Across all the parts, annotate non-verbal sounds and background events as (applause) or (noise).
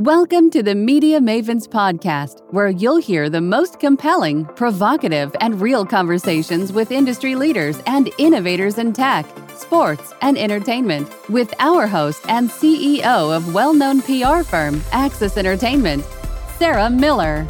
Welcome to the Media Mavens Podcast, where you'll hear the most compelling, provocative, and real conversations with industry leaders and innovators in tech, sports, and entertainment with our host and CEO of well known PR firm Axis Entertainment, Sarah Miller.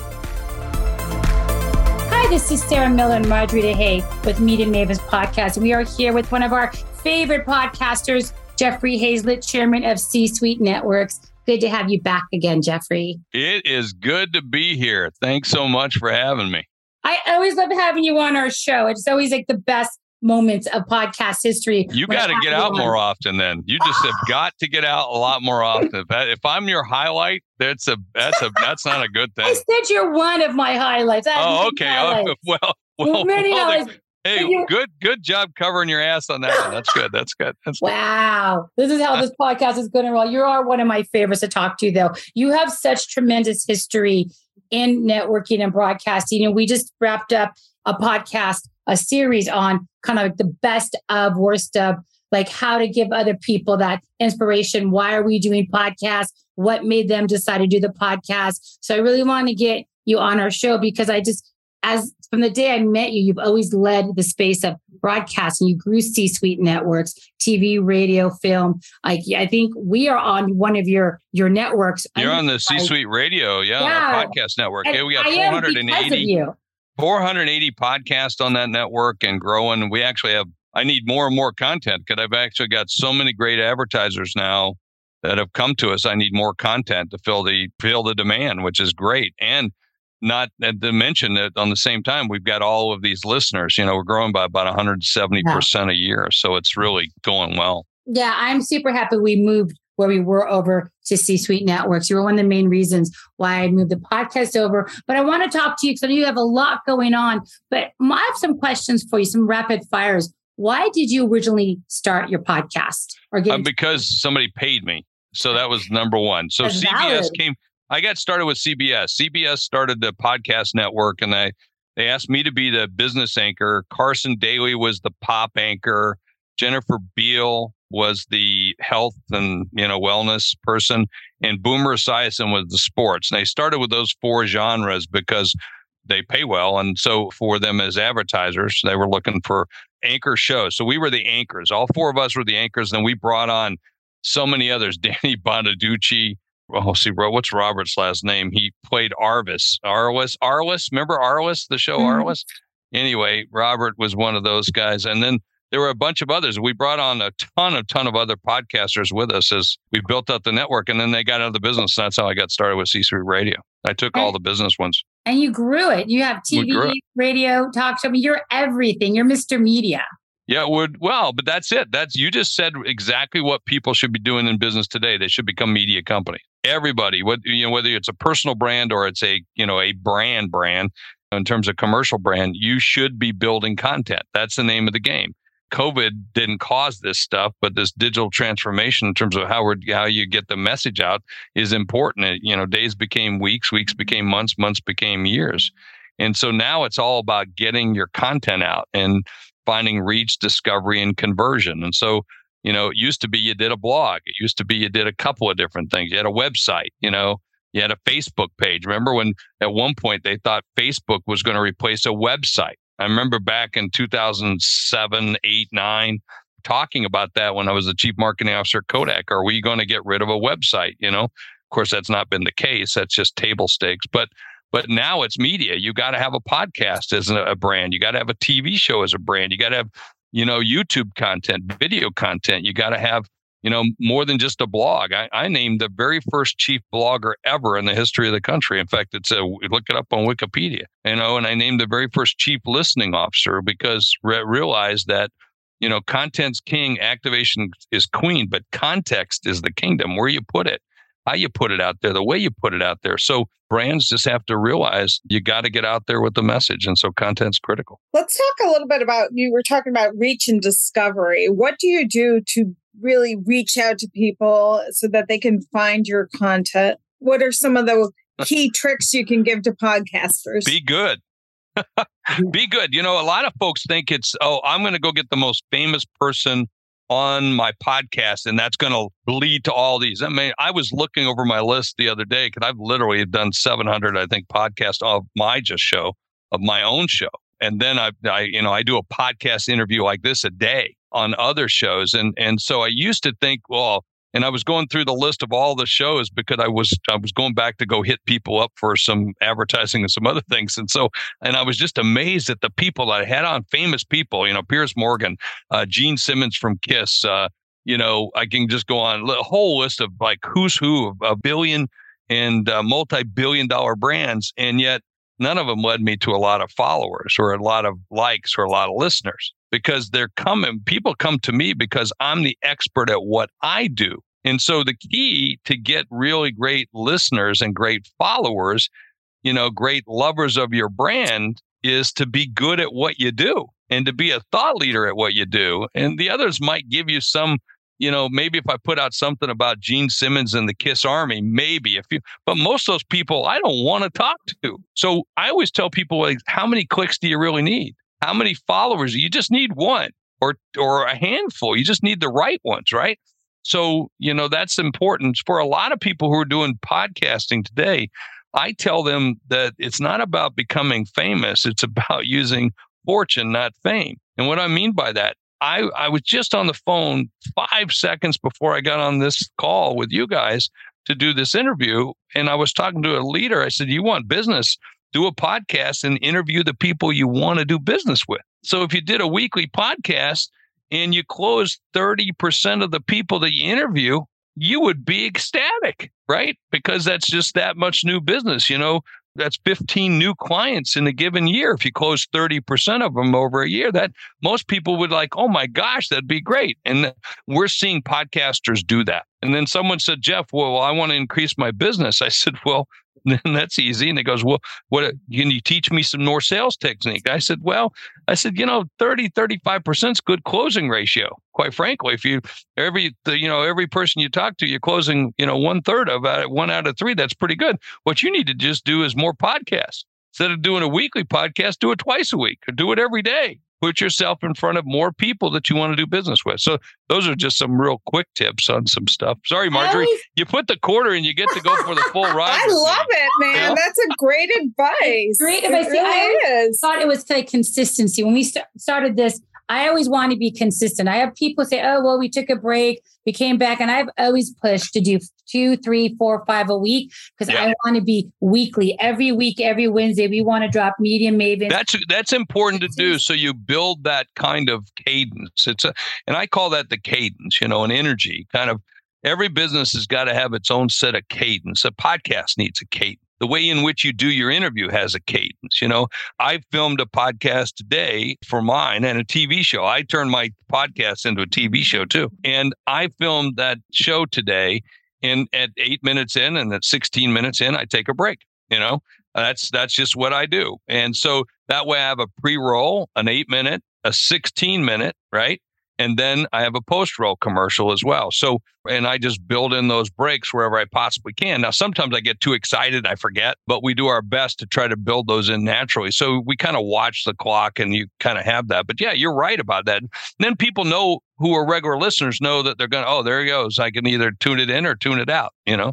Hi, this is Sarah Miller and Marjorie DeHay with Media Mavens Podcast. We are here with one of our favorite podcasters, Jeffrey Hayzlett, chairman of C Suite Networks. Good to have you back again, Jeffrey. It is good to be here. Thanks so much for having me. I always love having you on our show. It's always like the best moments of podcast history. You got to get out on. more often then. You just have (sighs) got to get out a lot more often. If I'm your highlight, that's a that's a that's not a good (laughs) thing. I said you're one of my highlights. oh, okay. Oh, (laughs) well, well, many well, highlights. Hey, good good job covering your ass on that one. That's good. That's good. That's wow. Good. This is how this podcast is going to roll. You are one of my favorites to talk to, though. You have such tremendous history in networking and broadcasting. And we just wrapped up a podcast, a series on kind of like the best of worst of like how to give other people that inspiration. Why are we doing podcasts? What made them decide to do the podcast? So I really want to get you on our show because I just as from the day I met you, you've always led the space of broadcasting. You grew C suite networks, TV, radio, film. Like I think we are on one of your your networks. You're on the C suite radio, yeah, yeah. podcast network. And yeah, we got 480, 480 podcasts on that network and growing. We actually have I need more and more content because I've actually got so many great advertisers now that have come to us. I need more content to fill the fill the demand, which is great. And not to mention that on the same time we've got all of these listeners you know we're growing by about 170% yeah. a year so it's really going well yeah i'm super happy we moved where we were over to C Suite Networks. You were one of the main reasons why I moved the podcast over. But I want to talk to you because I know you have a lot going on. But I have some questions for you, some rapid fires. Why did you originally start your podcast? Or get uh, because somebody paid me. So that was number one. So That's CBS valid. came I got started with CBS. CBS started the podcast network, and they they asked me to be the business anchor. Carson Daly was the pop anchor. Jennifer Beal was the health and you know wellness person, and Boomer Esiason was the sports. And they started with those four genres because they pay well, and so for them as advertisers, they were looking for anchor shows. So we were the anchors. All four of us were the anchors, and we brought on so many others: (laughs) Danny Bonaduce, oh, see, bro, what's Robert's last name? He played Arvis. Arliss, Arliss. Remember Arliss, the show mm-hmm. Arliss? Anyway, Robert was one of those guys. And then there were a bunch of others. We brought on a ton of ton of other podcasters with us as we built up the network, and then they got out of the business. That's how I got started with C Suite Radio. I took all the business ones. And you grew it. You have TV, radio, talk show. I mean, you're everything. You're Mr. Media. Yeah, would well, but that's it. That's you just said exactly what people should be doing in business today. They should become media companies. Everybody, what you know, whether it's a personal brand or it's a you know a brand brand in terms of commercial brand, you should be building content. That's the name of the game. COVID didn't cause this stuff, but this digital transformation in terms of how we're how you get the message out is important. It, you know, days became weeks, weeks became months, months became years. And so now it's all about getting your content out. And finding reach, discovery, and conversion. And so, you know, it used to be you did a blog. It used to be you did a couple of different things. You had a website, you know, you had a Facebook page. Remember when at one point they thought Facebook was going to replace a website? I remember back in 2007, 8, 9, talking about that when I was the chief marketing officer at Kodak. Are we going to get rid of a website? You know, of course, that's not been the case. That's just table stakes. But but now it's media. You got to have a podcast as a, brand. You got to have a TV show as a brand. You got to have, you know, YouTube content, video content. You got to have, you know, more than just a blog. I, I, named the very first chief blogger ever in the history of the country. In fact, it's a look it up on Wikipedia. You know, and I named the very first chief listening officer because re- realized that you know content's king activation is queen but context is the kingdom where you put it how you put it out there, the way you put it out there. So brands just have to realize you got to get out there with the message. And so content's critical. Let's talk a little bit about you were talking about reach and discovery. What do you do to really reach out to people so that they can find your content? What are some of the (laughs) key tricks you can give to podcasters? Be good. (laughs) Be good. You know, a lot of folks think it's, oh, I'm going to go get the most famous person on my podcast and that's going to lead to all these. I mean, I was looking over my list the other day because I've literally done 700, I think, podcasts of my just show, of my own show. And then I, I, you know, I do a podcast interview like this a day on other shows. And, and so I used to think, well, and I was going through the list of all the shows because I was I was going back to go hit people up for some advertising and some other things, and so and I was just amazed at the people that I had on, famous people, you know, Piers Morgan, uh, Gene Simmons from Kiss, uh, you know, I can just go on a whole list of like who's who of a billion and uh, multi-billion dollar brands, and yet none of them led me to a lot of followers or a lot of likes or a lot of listeners because they're coming people come to me because I'm the expert at what I do and so the key to get really great listeners and great followers, you know, great lovers of your brand is to be good at what you do and to be a thought leader at what you do. And the others might give you some, you know, maybe if I put out something about Gene Simmons and the Kiss Army, maybe if you, but most of those people I don't want to talk to. So I always tell people, like, how many clicks do you really need? How many followers? You just need one or or a handful. You just need the right ones, right? So, you know, that's important for a lot of people who are doing podcasting today. I tell them that it's not about becoming famous, it's about (laughs) using fortune, not fame. And what I mean by that, I, I was just on the phone five seconds before I got on this call with you guys to do this interview. And I was talking to a leader. I said, You want business? Do a podcast and interview the people you want to do business with. So if you did a weekly podcast, and you close 30% of the people that you interview, you would be ecstatic, right? Because that's just that much new business. You know, that's 15 new clients in a given year. If you close 30% of them over a year, that most people would like, oh my gosh, that'd be great. And we're seeing podcasters do that. And then someone said, Jeff, well, I want to increase my business. I said, well, (laughs) then that's easy. And he goes, well, what can you teach me some more sales technique? I said, well, I said, you know, 30, 35% is good closing ratio. Quite frankly, if you every the you know every person you talk to, you're closing you know one third of uh, one out of three. That's pretty good. What you need to just do is more podcasts. Instead of doing a weekly podcast, do it twice a week or do it every day put yourself in front of more people that you want to do business with. So those are just some real quick tips on some stuff. Sorry, Marjorie, always, you put the quarter and you get to go for the full (laughs) ride. I love it, man. That's a great advice. Great advice. It really I is. thought it was like consistency. When we st- started this, I always want to be consistent. I have people say, oh, well, we took a break, we came back, and I've always pushed to do two, three, four, five a week because yeah. I want to be weekly. Every week, every Wednesday, we want to drop medium maven. That's that's important to do. So you build that kind of cadence. It's a and I call that the cadence, you know, an energy kind of every business has got to have its own set of cadence. A podcast needs a cadence the way in which you do your interview has a cadence. You know, I filmed a podcast today for mine and a TV show. I turned my podcast into a TV show too. And I filmed that show today. And at eight minutes in and at 16 minutes in, I take a break. You know, that's that's just what I do. And so that way I have a pre-roll, an eight minute, a 16 minute, right? And then I have a post roll commercial as well. So, and I just build in those breaks wherever I possibly can. Now, sometimes I get too excited, I forget, but we do our best to try to build those in naturally. So we kind of watch the clock and you kind of have that. But yeah, you're right about that. And then people know who are regular listeners know that they're going, oh, there he goes. I can either tune it in or tune it out, you know?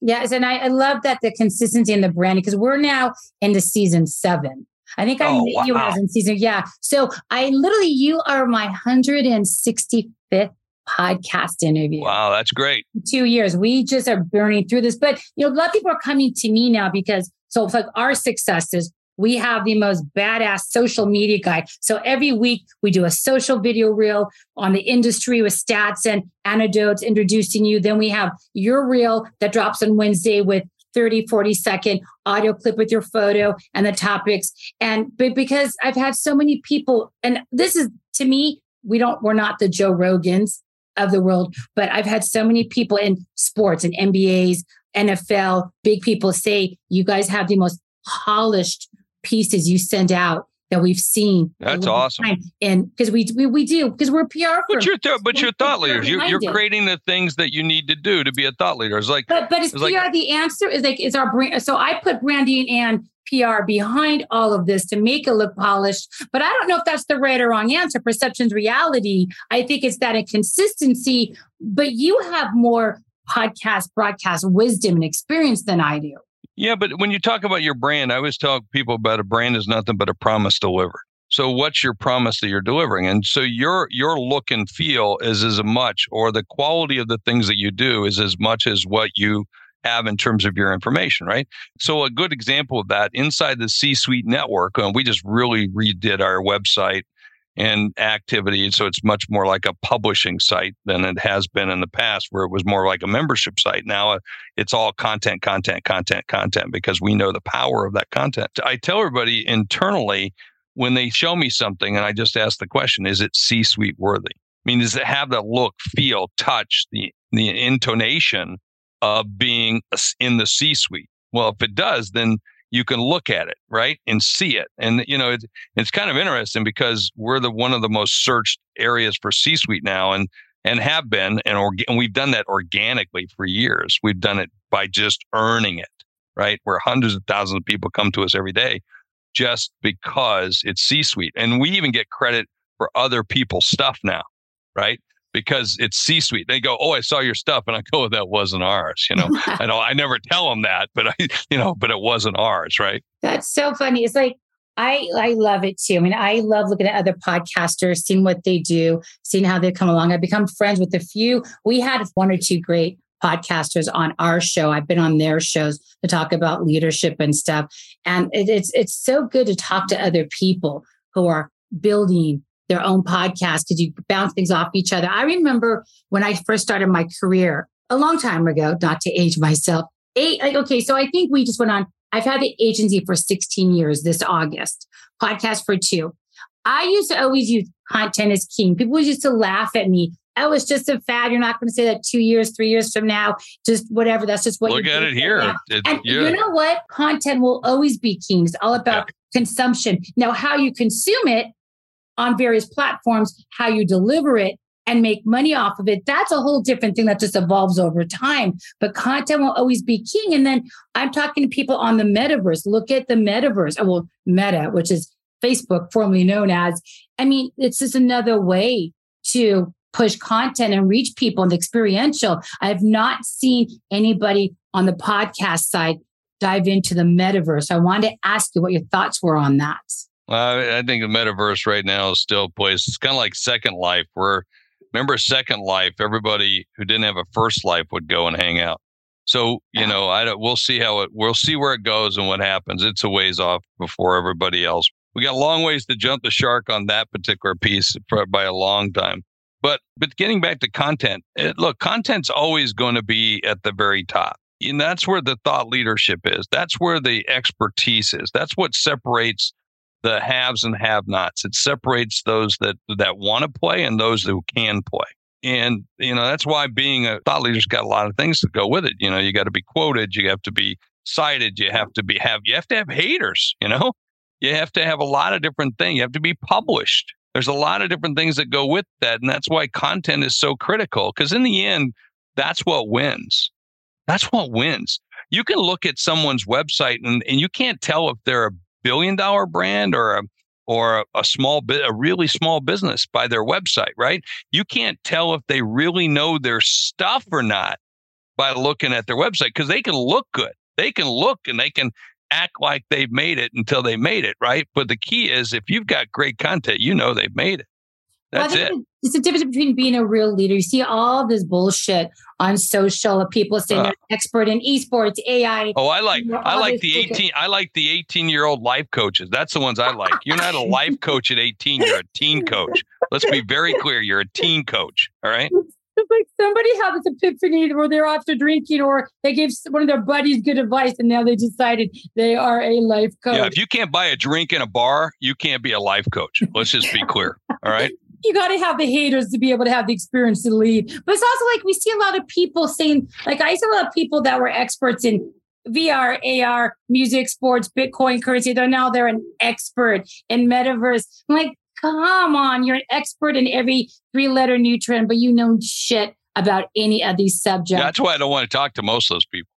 Yes. And I, I love that the consistency in the branding because we're now into season seven. I think I oh, met wow. you as in season. Yeah. So I literally, you are my 165th podcast interview. Wow, that's great. Two years. We just are burning through this. But you know, a lot of people are coming to me now because so it's like our successes. We have the most badass social media guy. So every week we do a social video reel on the industry with stats and anecdotes introducing you. Then we have your reel that drops on Wednesday with 30, 40 second audio clip with your photo and the topics. And but because I've had so many people, and this is to me, we don't, we're not the Joe Rogans of the world, but I've had so many people in sports and NBAs, NFL, big people say, you guys have the most polished pieces you send out that we've seen. That's awesome. Time. And because we, we we do because we're PR. But you're th- but you're thought leaders. You're, you're creating the things that you need to do to be a thought leader. It's like but but is PR like, the answer? Is like is our brand? So I put branding and PR behind all of this to make it look polished. But I don't know if that's the right or wrong answer. Perception's reality. I think it's that inconsistency, but you have more podcast broadcast wisdom and experience than I do. Yeah, but when you talk about your brand, I always tell people about a brand is nothing but a promise delivered. So what's your promise that you're delivering? And so your your look and feel is as much, or the quality of the things that you do is as much as what you have in terms of your information, right? So a good example of that inside the C-suite network, uh, we just really redid our website and activity. So it's much more like a publishing site than it has been in the past, where it was more like a membership site. Now uh, it's all content, content, content, content, because we know the power of that content. I tell everybody internally when they show me something and I just ask the question, is it C suite worthy? I mean, does it have that look, feel, touch, the, the intonation of being in the C suite? Well, if it does, then you can look at it, right? And see it. And, you know, it's, it's kind of interesting because we're the one of the most searched areas for C suite now and, and have been. And, orga- and we've done that organically for years. We've done it by just earning it, right? Where hundreds of thousands of people come to us every day just because it's C suite. And we even get credit for other people's stuff now, right? Because it's C suite. They go, Oh, I saw your stuff. And I go, That wasn't ours. You know, (laughs) I know I never tell them that, but I, you know, but it wasn't ours, right? That's so funny. It's like, I, I love it too. I mean, I love looking at other podcasters, seeing what they do, seeing how they come along. I've become friends with a few. We had one or two great podcasters on our show. I've been on their shows to talk about leadership and stuff. And it, it's it's so good to talk to other people who are building their own podcast because you bounce things off each other. I remember when I first started my career a long time ago, not to age myself. Eight, like, okay, so I think we just went on. I've had the agency for 16 years this August, podcast for two. I used to always use content as king. People used to laugh at me oh, it's just a fad. You're not going to say that two years, three years from now, just whatever. That's just what look at it here. It, and yeah. you know what? Content will always be king. It's all about yeah. consumption. Now, how you consume it on various platforms, how you deliver it and make money off of it, that's a whole different thing that just evolves over time. But content will always be king. And then I'm talking to people on the metaverse. Look at the metaverse. Oh, well, Meta, which is Facebook, formerly known as. I mean, it's just another way to push content and reach people and experiential. I have not seen anybody on the podcast side dive into the metaverse. I wanted to ask you what your thoughts were on that. Well, I think the metaverse right now is still a place. It's kind of like Second Life, where remember Second Life, everybody who didn't have a first life would go and hang out. So you know, I don't. We'll see how it. We'll see where it goes and what happens. It's a ways off before everybody else. We got a long ways to jump the shark on that particular piece for, by a long time. But but getting back to content, it, look, content's always going to be at the very top. And that's where the thought leadership is. That's where the expertise is. That's what separates the haves and have-nots. It separates those that that want to play and those who can play. And you know that's why being a thought leader's got a lot of things to go with it. You know, you got to be quoted, you have to be cited, you have to be have you have to have haters. You know, (laughs) you have to have a lot of different things. You have to be published there's a lot of different things that go with that. And that's why content is so critical. Because in the end, that's what wins. That's what wins. You can look at someone's website and, and you can't tell if they're a billion dollar brand or a or a, a small bit a really small business by their website, right? You can't tell if they really know their stuff or not by looking at their website because they can look good. They can look and they can act like they've made it until they made it, right? But the key is if you've got great content, you know they've made it. That's well, it. It's the difference between being a real leader. You see all this bullshit on social of people saying uh, they're expert in esports, AI. Oh, I like I like the 18 I like the 18 year old life coaches. That's the ones I like. You're not a life (laughs) coach at 18, you're a teen coach. Let's be very clear. You're a teen coach. All right. It's like somebody had this epiphany where they're after drinking or they gave one of their buddies good advice and now they decided they are a life coach. Yeah, if you can't buy a drink in a bar, you can't be a life coach. Let's just be clear. All right. You got to have the haters to be able to have the experience to lead. But it's also like we see a lot of people saying, like I see a lot of people that were experts in VR, AR, music, sports, Bitcoin currency. They're now they're an expert in metaverse. I'm like, come on, you're an expert in every three letter nutrient, but you know shit about any of these subjects. That's why I don't want to talk to most of those people.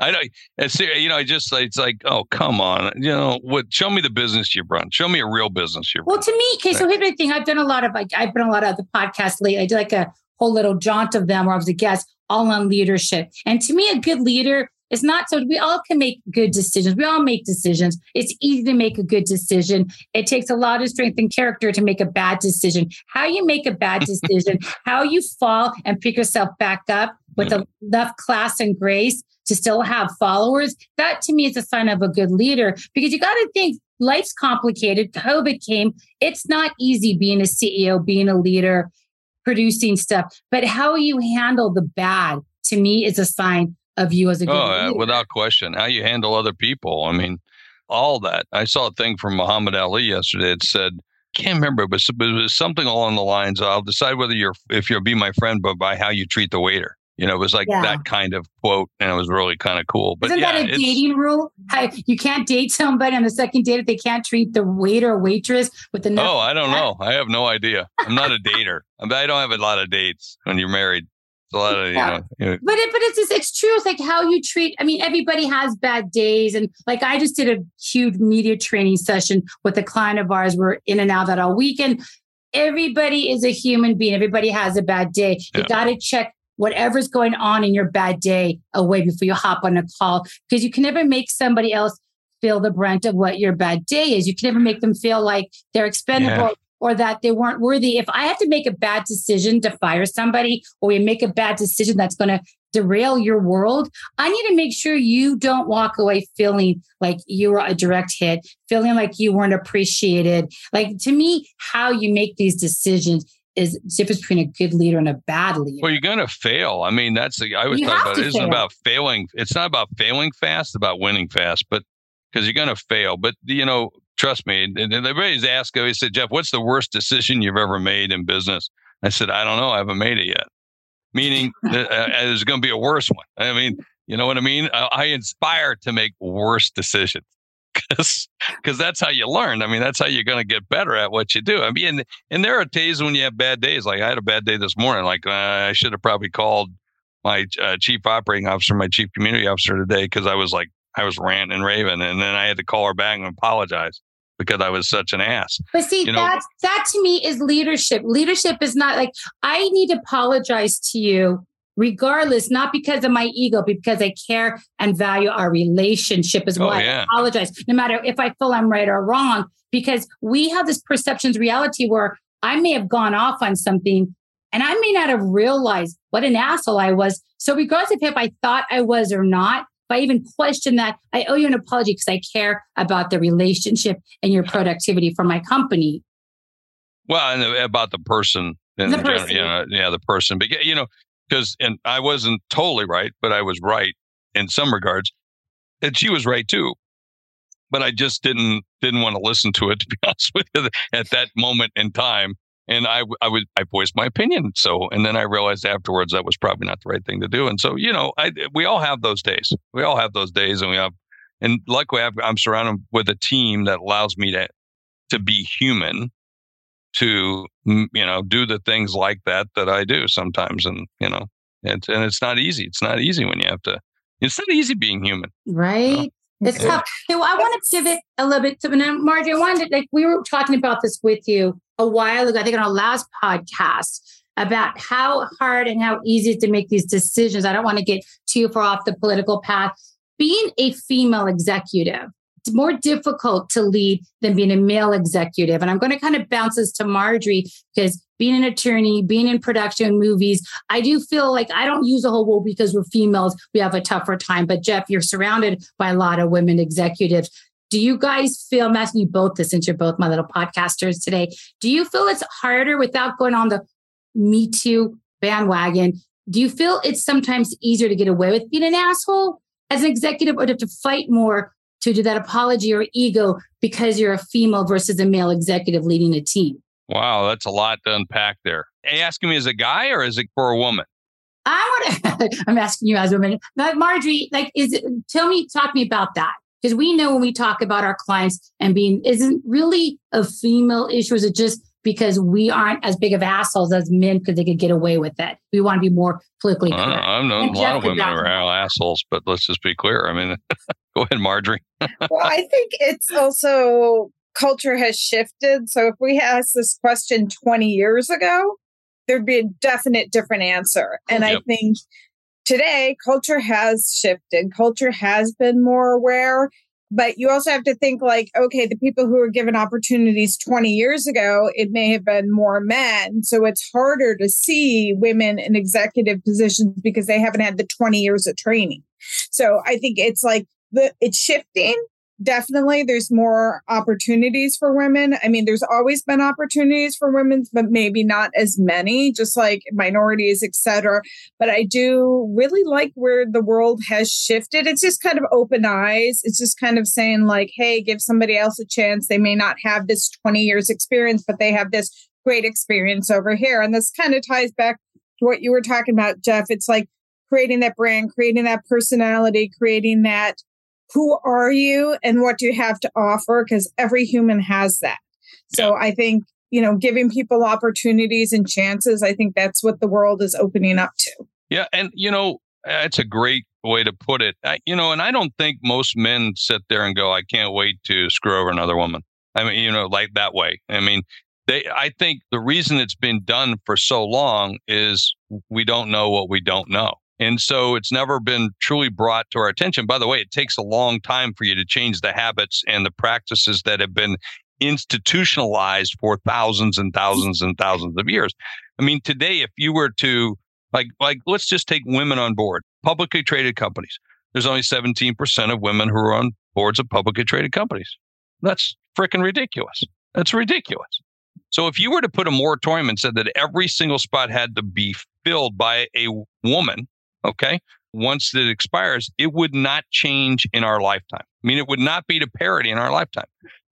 I don't. It's you know, I just it's like, oh come on, you know, what? Show me the business you run. Show me a real business you run. Well, to me, okay. So here's the thing: I've done a lot of like I've been a lot of the podcasts lately. I did like a whole little jaunt of them where I was a guest, all on leadership. And to me, a good leader is not so we all can make good decisions. We all make decisions. It's easy to make a good decision. It takes a lot of strength and character to make a bad decision. How you make a bad (laughs) decision, how you fall and pick yourself back up with hmm. enough class and grace to still have followers, that to me is a sign of a good leader because you got to think life's complicated. COVID came. It's not easy being a CEO, being a leader, producing stuff, but how you handle the bad to me is a sign of you as a good oh, uh, leader. without question. How you handle other people. I mean, all that. I saw a thing from Muhammad Ali yesterday. It said, can't remember, but it was something along the lines. I'll decide whether you're if you'll be my friend, but by how you treat the waiter. You know, it was like yeah. that kind of quote, and it was really kind of cool. But isn't yeah, that a dating rule? You can't date somebody on the second date if they can't treat the waiter or waitress with the. Oh, I don't know. I have no idea. I'm not a dater. I don't have a lot of dates when you're married. It's a lot of yeah. you know. But it, but it's just, it's true. It's like how you treat. I mean, everybody has bad days, and like I just did a huge media training session with a client of ours. We're in and out that all weekend. Everybody is a human being. Everybody has a bad day. You yeah. got to check whatever's going on in your bad day away before you hop on a call because you can never make somebody else feel the brunt of what your bad day is. You can never make them feel like they're expendable yeah. or that they weren't worthy. If I have to make a bad decision to fire somebody or we make a bad decision that's going to derail your world, I need to make sure you don't walk away feeling like you were a direct hit, feeling like you weren't appreciated. Like to me, how you make these decisions is the difference between a good leader and a bad leader. Well, you're going to fail. I mean, that's the I was talking about. It isn't about failing. It's not about failing fast. About winning fast. But because you're going to fail. But you know, trust me. And, everybody's asking. He said, Jeff, what's the worst decision you've ever made in business? I said, I don't know. I haven't made it yet. Meaning, (laughs) uh, uh, there's going to be a worse one. I mean, you know what I mean? I, I inspire to make worse decisions because because that's how you learn. I mean, that's how you're going to get better at what you do. I mean, and, and there are days when you have bad days. Like I had a bad day this morning. Like uh, I should have probably called my uh, chief operating officer, my chief community officer today because I was like I was ranting and raving, and then I had to call her back and apologize because I was such an ass. But see, you know, that that to me is leadership. Leadership is not like I need to apologize to you regardless, not because of my ego, but because I care and value our relationship as well. Oh, yeah. I apologize, no matter if I feel I'm right or wrong, because we have this perceptions reality where I may have gone off on something and I may not have realized what an asshole I was. So, regardless of if I thought I was or not, if I even question that, I owe you an apology because I care about the relationship and your productivity for my company. Well, and uh, about the person. The person. General, yeah, the person. But, you know, because and I wasn't totally right, but I was right in some regards, and she was right too. But I just didn't didn't want to listen to it (laughs) to be honest with you at that moment in time. And I I would I voiced my opinion. So and then I realized afterwards that was probably not the right thing to do. And so you know I we all have those days. We all have those days, and we have and luckily I'm surrounded with a team that allows me to to be human to you know do the things like that that I do sometimes, and you know, it's and it's not easy. It's not easy when you have to. It's not easy being human, right? You know? It's yeah. tough. So I want to pivot a little bit to now, Margie. I wanted like we were talking about this with you a while ago. I think on our last podcast about how hard and how easy it is to make these decisions. I don't want to get too far off the political path. Being a female executive, it's more difficult to lead than being a male executive. And I'm going to kind of bounce this to Marjorie because being an attorney, being in production movies, I do feel like I don't use a whole well because we're females, we have a tougher time. But Jeff, you're surrounded by a lot of women executives. Do you guys feel, I'm asking you both this since you're both my little podcasters today. Do you feel it's harder without going on the Me Too bandwagon? Do you feel it's sometimes easier to get away with being an asshole as an executive or to, to fight more to do that apology or ego because you're a female versus a male executive leading a team. Wow, that's a lot to unpack there. Are you asking me as a guy or is it for a woman? I want to, (laughs) I'm asking you as a woman. But Marjorie, like, is it, tell me, talk to me about that. Because we know when we talk about our clients and being, isn't really a female issue. Is it just because we aren't as big of assholes as men because they could get away with it. We want to be more politically correct. Uh, I've known a lot of women who are assholes, but let's just be clear. I mean, (laughs) go ahead, Marjorie. well, I think it's also culture has shifted. So if we asked this question 20 years ago, there'd be a definite different answer. And yep. I think today culture has shifted. Culture has been more aware. But you also have to think like, okay, the people who were given opportunities 20 years ago, it may have been more men. So it's harder to see women in executive positions because they haven't had the 20 years of training. So I think it's like the it's shifting, definitely there's more opportunities for women. I mean, there's always been opportunities for women, but maybe not as many, just like minorities, etc. But I do really like where the world has shifted. It's just kind of open eyes. It's just kind of saying like, hey, give somebody else a chance. They may not have this 20 years experience, but they have this great experience over here. And this kind of ties back to what you were talking about, Jeff. It's like creating that brand, creating that personality, creating that who are you and what do you have to offer? Because every human has that. So I think, you know, giving people opportunities and chances, I think that's what the world is opening up to. Yeah. And, you know, that's a great way to put it. I, you know, and I don't think most men sit there and go, I can't wait to screw over another woman. I mean, you know, like that way. I mean, they, I think the reason it's been done for so long is we don't know what we don't know. And so it's never been truly brought to our attention. By the way, it takes a long time for you to change the habits and the practices that have been institutionalized for thousands and thousands and thousands of years. I mean, today, if you were to like, like, let's just take women on board, publicly traded companies. There's only 17% of women who are on boards of publicly traded companies. That's freaking ridiculous. That's ridiculous. So if you were to put a moratorium and said that every single spot had to be filled by a woman, Okay. Once it expires, it would not change in our lifetime. I mean, it would not be to parity in our lifetime.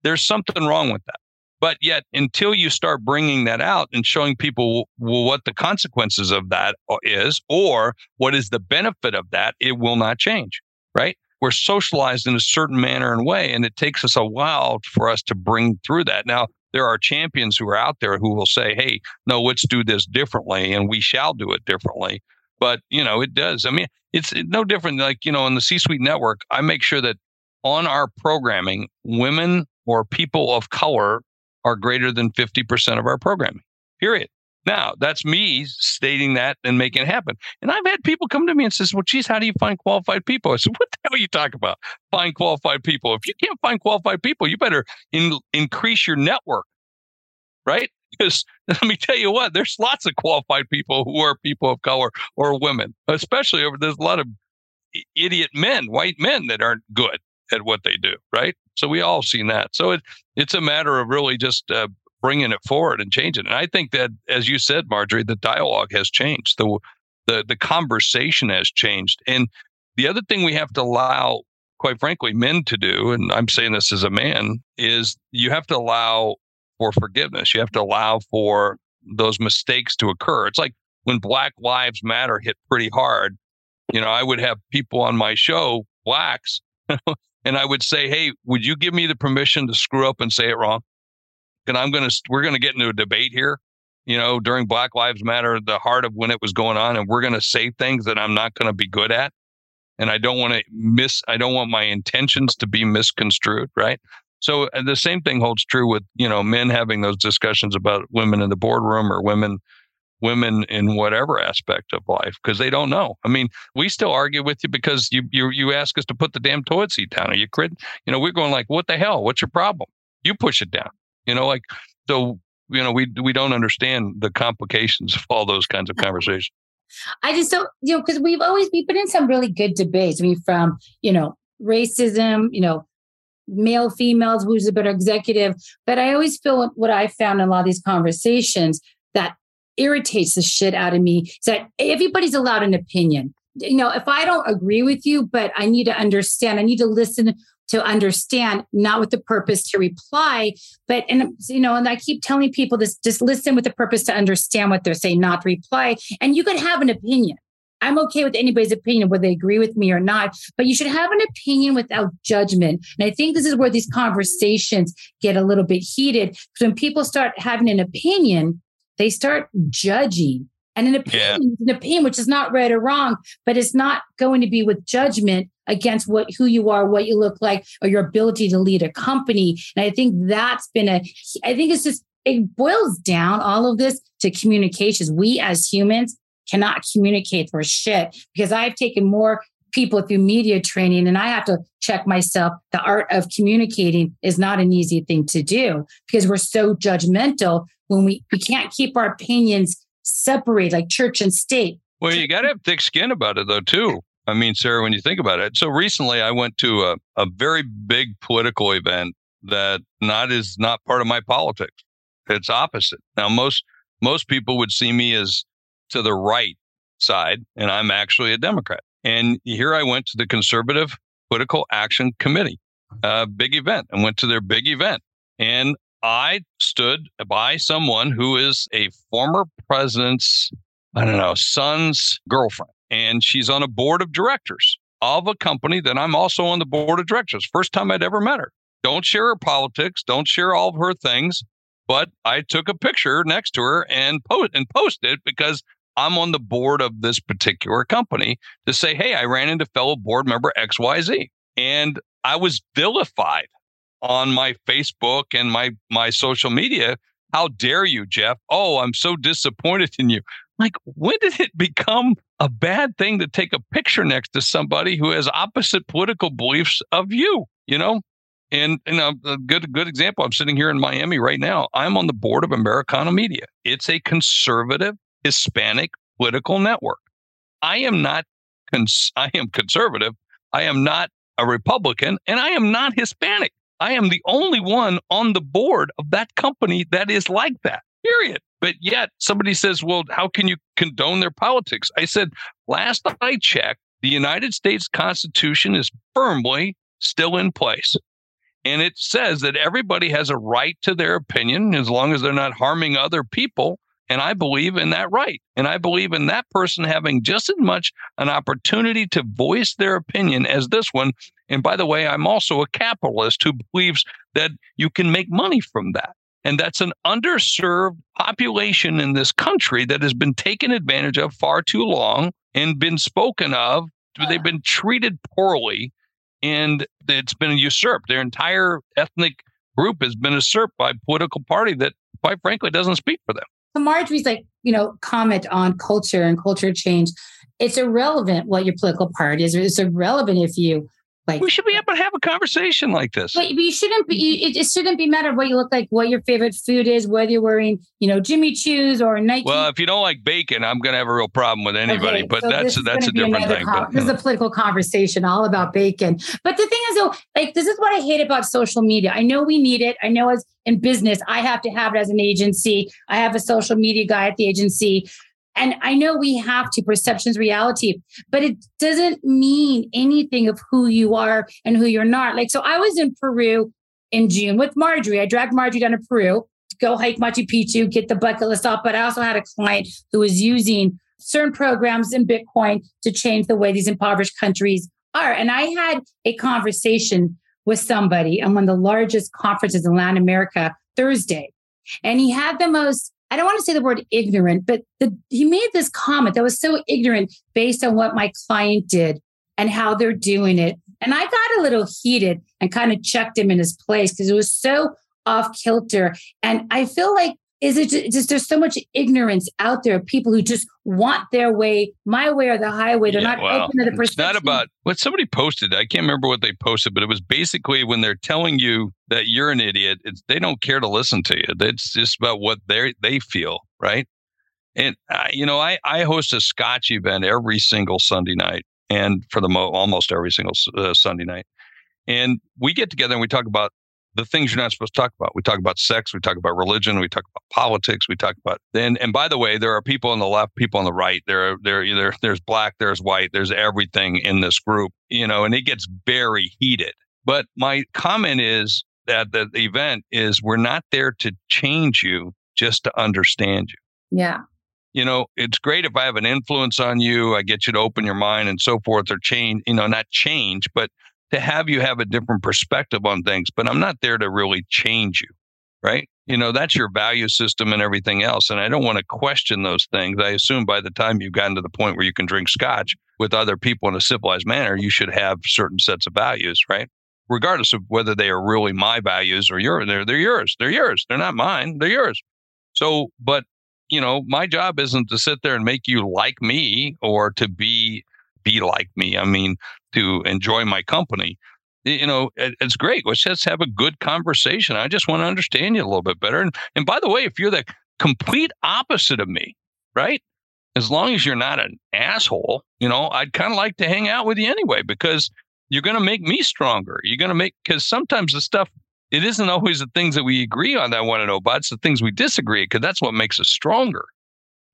There's something wrong with that. But yet, until you start bringing that out and showing people well, what the consequences of that uh, is, or what is the benefit of that, it will not change. Right? We're socialized in a certain manner and way, and it takes us a while for us to bring through that. Now, there are champions who are out there who will say, "Hey, no, let's do this differently, and we shall do it differently." But you know it does. I mean it's no different like you know on the c suite network i make sure that on our programming women or people of color are greater than 50% of our programming period. Now that's me stating that and making it happen. And i've had people come to me and says well geez how do you find qualified people? I said what the hell are you talking about find qualified people? If you can't find qualified people you better in, increase your network. Right because (laughs) let me tell you what, there's lots of qualified people who are people of color or women, especially over there's a lot of idiot men, white men that aren't good at what they do, right? So we all seen that. So it it's a matter of really just uh, bringing it forward and changing. And I think that, as you said, Marjorie, the dialogue has changed. The the the conversation has changed. And the other thing we have to allow, quite frankly, men to do, and I'm saying this as a man, is you have to allow for forgiveness. You have to allow for those mistakes to occur. It's like when Black Lives Matter hit pretty hard, you know, I would have people on my show, blacks, (laughs) and I would say, Hey, would you give me the permission to screw up and say it wrong? And I'm going to, we're going to get into a debate here, you know, during Black Lives Matter, the heart of when it was going on. And we're going to say things that I'm not going to be good at. And I don't want to miss, I don't want my intentions to be misconstrued. Right. So the same thing holds true with you know men having those discussions about women in the boardroom or women women in whatever aspect of life because they don't know. I mean, we still argue with you because you you you ask us to put the damn toilet seat down. Are you crit? You know, we're going like, what the hell? What's your problem? You push it down. You know, like so. You know, we we don't understand the complications (laughs) of all those kinds of (laughs) conversations. I just don't, you know, because we've always we've been in some really good debates. I mean, from you know racism, you know, male, females, who's a better executive. But I always feel what I found in a lot of these conversations that irritates the shit out of me is that everybody's allowed an opinion. You know, if I don't agree with you, but I need to understand, I need to listen to understand, not with the purpose to reply, but and you know, and I keep telling people this: just listen with the purpose to understand what they're saying, not reply. And you can have an opinion. I'm okay with anybody's opinion, whether they agree with me or not, but you should have an opinion without judgment. And I think this is where these conversations get a little bit heated. Because When people start having an opinion, they start judging. And an opinion yeah. an opinion, which is not right or wrong, but it's not going to be with judgment against what who you are, what you look like, or your ability to lead a company. And I think that's been a I think it's just it boils down all of this to communications. We as humans cannot communicate for shit because I've taken more people through media training and I have to check myself. The art of communicating is not an easy thing to do because we're so judgmental when we, we can't keep our opinions separate like church and state. Well, you got to have thick skin about it though, too. I mean, Sarah, when you think about it. So recently I went to a, a very big political event that not is not part of my politics. It's opposite. Now, most most people would see me as to the right side, and I'm actually a Democrat. And here I went to the Conservative Political Action Committee, a big event, and went to their big event. And I stood by someone who is a former president's, I don't know, son's girlfriend. And she's on a board of directors of a company that I'm also on the board of directors. First time I'd ever met her. Don't share her politics, don't share all of her things. But I took a picture next to her and post and posted because I'm on the board of this particular company to say, hey, I ran into fellow board member XYZ. And I was vilified on my Facebook and my my social media. How dare you, Jeff? Oh, I'm so disappointed in you. Like, when did it become a bad thing to take a picture next to somebody who has opposite political beliefs of you? You know, and, and a good good example. I'm sitting here in Miami right now. I'm on the board of Americano Media. It's a conservative Hispanic political network. I am not, cons- I am conservative. I am not a Republican and I am not Hispanic. I am the only one on the board of that company that is like that, period. But yet somebody says, well, how can you condone their politics? I said, last I checked, the United States Constitution is firmly still in place. And it says that everybody has a right to their opinion as long as they're not harming other people. And I believe in that right. And I believe in that person having just as much an opportunity to voice their opinion as this one. And by the way, I'm also a capitalist who believes that you can make money from that. And that's an underserved population in this country that has been taken advantage of far too long and been spoken of. They've been treated poorly and it's been usurped. Their entire ethnic group has been usurped by a political party that, quite frankly, doesn't speak for them. So Marjorie's like, you know, comment on culture and culture change. It's irrelevant what your political party is. It's irrelevant if you like, we should be uh, able to have a conversation like this. But you shouldn't be. You, it, it, shouldn't be matter what you look like, what your favorite food is, whether you're wearing, you know, Jimmy Choo's or Nike. Well, if you don't like bacon, I'm going to have a real problem with anybody. Okay, but so that's that's a different thing. Com- but, this is a political conversation all about bacon. But the thing is, though, like this is what I hate about social media. I know we need it. I know as in business, I have to have it as an agency. I have a social media guy at the agency. And I know we have to, perceptions reality, but it doesn't mean anything of who you are and who you're not. Like, so I was in Peru in June with Marjorie. I dragged Marjorie down to Peru to go hike Machu Picchu, get the bucket list off. But I also had a client who was using certain programs in Bitcoin to change the way these impoverished countries are. And I had a conversation with somebody on one of the largest conferences in Latin America Thursday. And he had the most I don't want to say the word ignorant, but the, he made this comment that was so ignorant based on what my client did and how they're doing it. And I got a little heated and kind of checked him in his place because it was so off kilter. And I feel like is it just there's so much ignorance out there people who just want their way my way or the highway. They're yeah, not well, open to the perspective. it's not about what somebody posted i can't remember what they posted but it was basically when they're telling you that you're an idiot they don't care to listen to you. It's just about what they they feel right? And uh, you know i i host a scotch event every single sunday night and for the mo- almost every single uh, sunday night. And we get together and we talk about the things you're not supposed to talk about. We talk about sex, we talk about religion, we talk about politics, we talk about then and by the way, there are people on the left, people on the right. There are there either there's black, there's white, there's everything in this group, you know, and it gets very heated. But my comment is that the event is we're not there to change you, just to understand you. Yeah. you know, it's great if I have an influence on you, I get you to open your mind and so forth, or change, you know, not change, but to have you have a different perspective on things. But I'm not there to really change you, right? You know, that's your value system and everything else. And I don't want to question those things. I assume by the time you've gotten to the point where you can drink scotch with other people in a civilized manner, you should have certain sets of values, right? Regardless of whether they are really my values or yours, they're, they're yours. They're yours. They're not mine. They're yours. So, but you know, my job isn't to sit there and make you like me or to be be like me. I mean, to enjoy my company. You know, it, it's great. Let's just have a good conversation. I just want to understand you a little bit better. And and by the way, if you're the complete opposite of me, right? As long as you're not an asshole, you know, I'd kind of like to hang out with you anyway because you're going to make me stronger. You're going to make because sometimes the stuff it isn't always the things that we agree on that I want to know about. It's the things we disagree because that's what makes us stronger.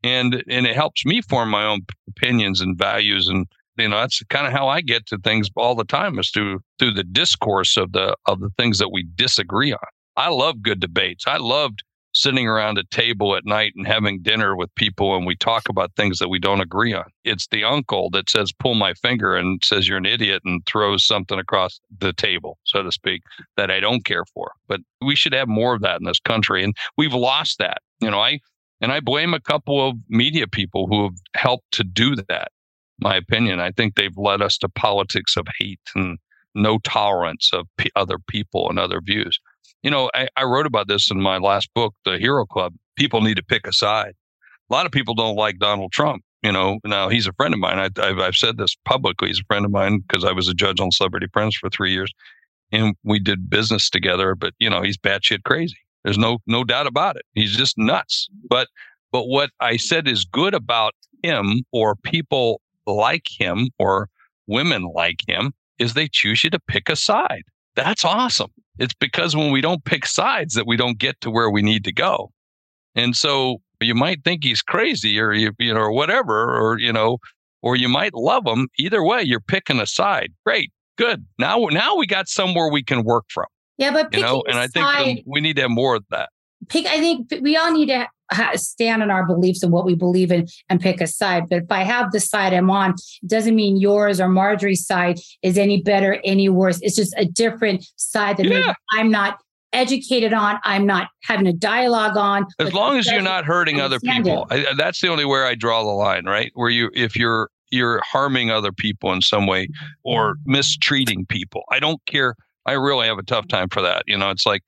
And and it helps me form my own opinions and values. And you know, that's kind of how I get to things all the time is through through the discourse of the of the things that we disagree on. I love good debates. I loved sitting around a table at night and having dinner with people and we talk about things that we don't agree on. It's the uncle that says, pull my finger and says you're an idiot and throws something across the table, so to speak, that I don't care for. But we should have more of that in this country. And we've lost that. You know, I, and I blame a couple of media people who have helped to do that. My opinion. I think they've led us to politics of hate and no tolerance of p- other people and other views you know, I, I wrote about this in my last book, The Hero Club. People need to pick a side. A lot of people don't like Donald Trump. You know, now he's a friend of mine. I, have I've said this publicly. He's a friend of mine because I was a judge on Celebrity Apprentice for three years, and we did business together. But you know, he's batshit crazy. There's no no doubt about it. He's just nuts. But but what I said is good about him or people like him or women like him is they choose you to pick a side. That's awesome. It's because when we don't pick sides that we don't get to where we need to go. And so you might think he's crazy or you, you know or whatever or you know or you might love him. Either way, you're picking a side. Great, good. Now now we got somewhere we can work from. Yeah, but you know, and I think we need to have more of that. Pick. I think we all need to stand on our beliefs and what we believe in and pick a side. But if I have the side I'm on, it doesn't mean yours or Marjorie's side is any better, any worse. It's just a different side that yeah. I'm not educated on. I'm not having a dialogue on. As long as you're not hurting other people, I, that's the only where I draw the line, right? Where you, if you're you're harming other people in some way or mistreating people, I don't care. I really have a tough time for that. You know, it's like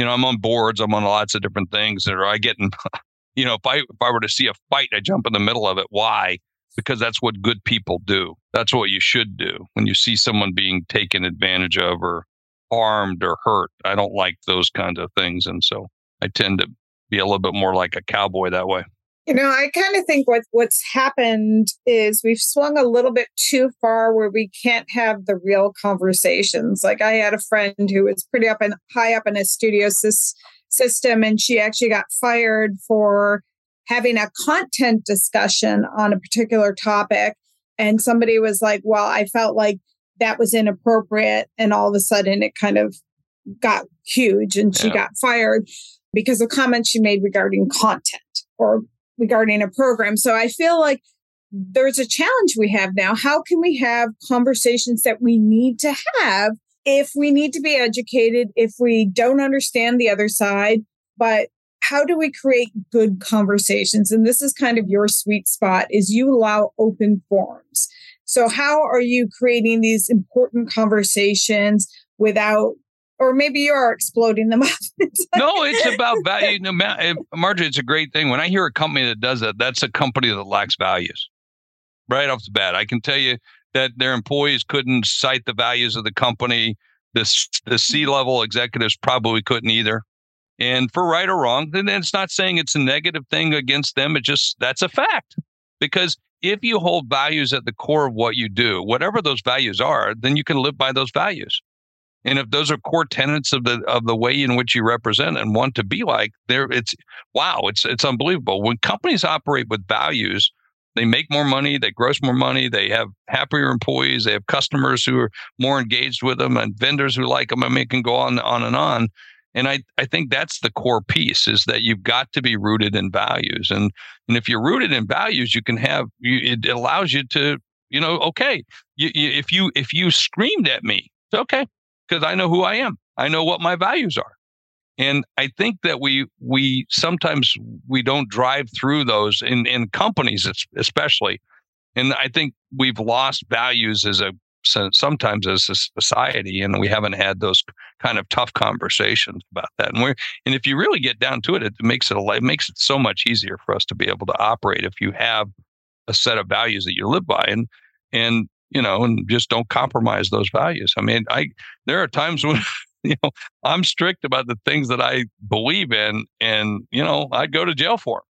you know, I'm on boards, I'm on lots of different things, or I get in, (laughs) you know, if I if I were to see a fight, I jump in the middle of it. Why? Because that's what good people do. That's what you should do when you see someone being taken advantage of or harmed or hurt. I don't like those kinds of things, and so I tend to be a little bit more like a cowboy that way. You know, I kind of think what what's happened is we've swung a little bit too far where we can't have the real conversations. Like I had a friend who was pretty up and high up in a studio sys- system, and she actually got fired for having a content discussion on a particular topic. And somebody was like, "Well, I felt like that was inappropriate," and all of a sudden it kind of got huge, and she yeah. got fired because of comments she made regarding content or regarding a program. So I feel like there's a challenge we have now. How can we have conversations that we need to have if we need to be educated, if we don't understand the other side? But how do we create good conversations? And this is kind of your sweet spot is you allow open forums. So how are you creating these important conversations without or maybe you are exploding them (laughs) up. no, it's about value. No, Marjorie, it's a great thing. When I hear a company that does that, that's a company that lacks values. Right off the bat, I can tell you that their employees couldn't cite the values of the company. The the C level executives probably couldn't either. And for right or wrong, then it's not saying it's a negative thing against them. It just that's a fact. Because if you hold values at the core of what you do, whatever those values are, then you can live by those values. And if those are core tenets of the of the way in which you represent and want to be like, there it's wow, it's it's unbelievable. When companies operate with values, they make more money, they gross more money, they have happier employees, they have customers who are more engaged with them and vendors who like them. I mean, it can go on on and on. And I, I think that's the core piece is that you've got to be rooted in values. And, and if you're rooted in values, you can have, you, it allows you to, you know, okay, you, you, if you, if you screamed at me, okay, because I know who I am. I know what my values are. And I think that we we sometimes we don't drive through those in in companies especially. And I think we've lost values as a sometimes as a society, and we haven't had those kind of tough conversations about that. And we and if you really get down to it, it makes it a, it makes it so much easier for us to be able to operate if you have a set of values that you live by. And and you know, and just don't compromise those values. I mean, I there are times when (laughs) you know, I'm strict about the things that I believe in, and you know, I'd go to jail for them.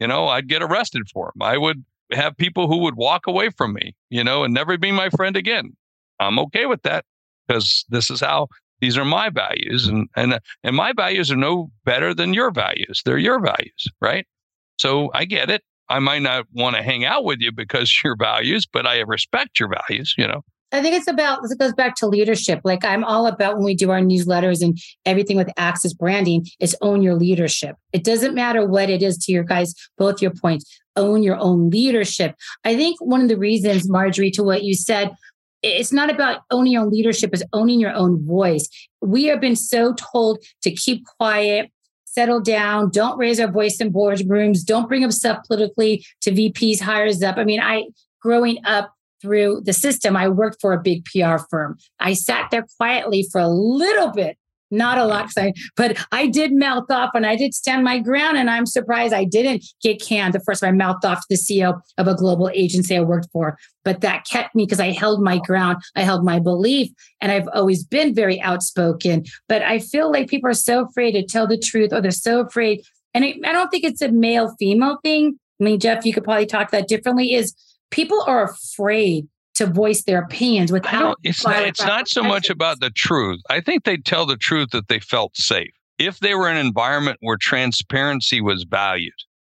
You know, I'd get arrested for them. I would have people who would walk away from me, you know, and never be my friend again. I'm okay with that because this is how these are my values, and and and my values are no better than your values. They're your values, right? So I get it. I might not want to hang out with you because (laughs) your values, but I respect your values, you know. I think it's about it goes back to leadership. Like I'm all about when we do our newsletters and everything with access branding is own your leadership. It doesn't matter what it is to your guys, both your points, own your own leadership. I think one of the reasons, Marjorie, to what you said, it's not about owning your own leadership, it's owning your own voice. We have been so told to keep quiet, settle down, don't raise our voice in boardrooms, don't bring up stuff politically to VPs, hires up. I mean, I growing up through the system, I worked for a big PR firm. I sat there quietly for a little bit, not a uh-huh. lot, but I did mouth off and I did stand my ground. And I'm surprised I didn't get canned the first time I mouthed off to the CEO of a global agency I worked for. But that kept me because I held my ground, I held my belief, and I've always been very outspoken. But I feel like people are so afraid to tell the truth or they're so afraid. And I, I don't think it's a male female thing. I mean, Jeff, you could probably talk that differently. Is people are afraid to voice their opinions without. It's not. It's not so much about the truth. I think they tell the truth that they felt safe. If they were in an environment where transparency was valued,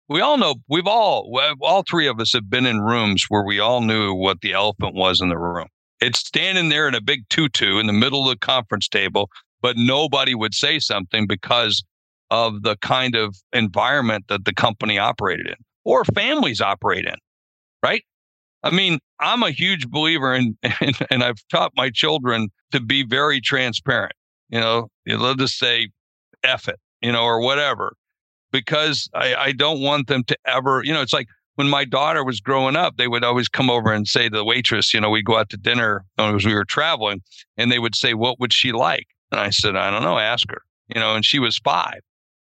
we all know. We've all, all three of us have been in rooms where we all knew what the elephant was in the room. It's standing there in a big tutu in the middle of the conference table, but nobody would say something because of the kind of environment that the company operated in or families operate in, right? I mean, I'm a huge believer in, (laughs) and, and I've taught my children to be very transparent. You know, let us say, F it, you know, or whatever, because I, I don't want them to ever, you know, it's like when my daughter was growing up, they would always come over and say to the waitress, you know, we'd go out to dinner as we were traveling, and they would say, What would she like? And I said, I don't know, ask her, you know, and she was five,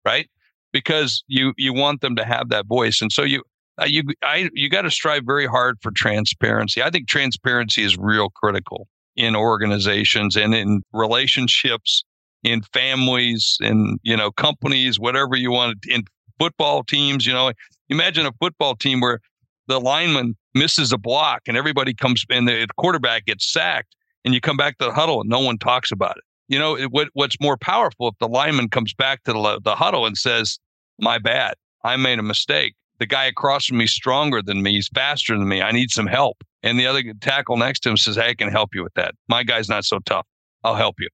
right? Because you you want them to have that voice. And so you uh, you I you got to strive very hard for transparency. I think transparency is real critical in organizations and in relationships, in families, in you know companies, whatever you want. In football teams, you know, imagine a football team where the lineman misses a block and everybody comes and the quarterback gets sacked, and you come back to the huddle and no one talks about it. You know, it, what, what's more powerful if the lineman comes back to the, the huddle and says, "My bad, I made a mistake." The guy across from me is stronger than me. He's faster than me. I need some help. And the other tackle next to him says, Hey, I can help you with that. My guy's not so tough. I'll help you.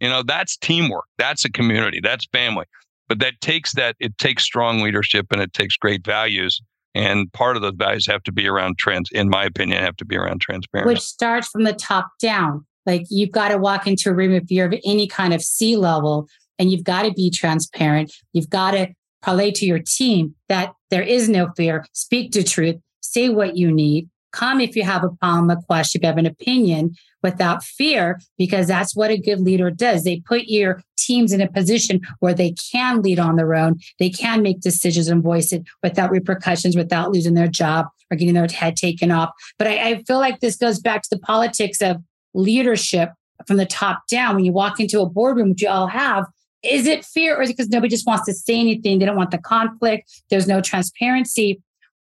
You know, that's teamwork. That's a community. That's family. But that takes that, it takes strong leadership and it takes great values. And part of those values have to be around trans, in my opinion, have to be around transparency. Which starts from the top down. Like you've got to walk into a room if you're of any kind of C level and you've got to be transparent. You've got to parlay to your team that there is no fear. Speak the truth. Say what you need. Come if you have a problem, a question, if you have an opinion without fear, because that's what a good leader does. They put your teams in a position where they can lead on their own. They can make decisions and voice it without repercussions, without losing their job or getting their head taken off. But I, I feel like this goes back to the politics of leadership from the top down. When you walk into a boardroom, which you all have, is it fear or is it because nobody just wants to say anything? They don't want the conflict. There's no transparency.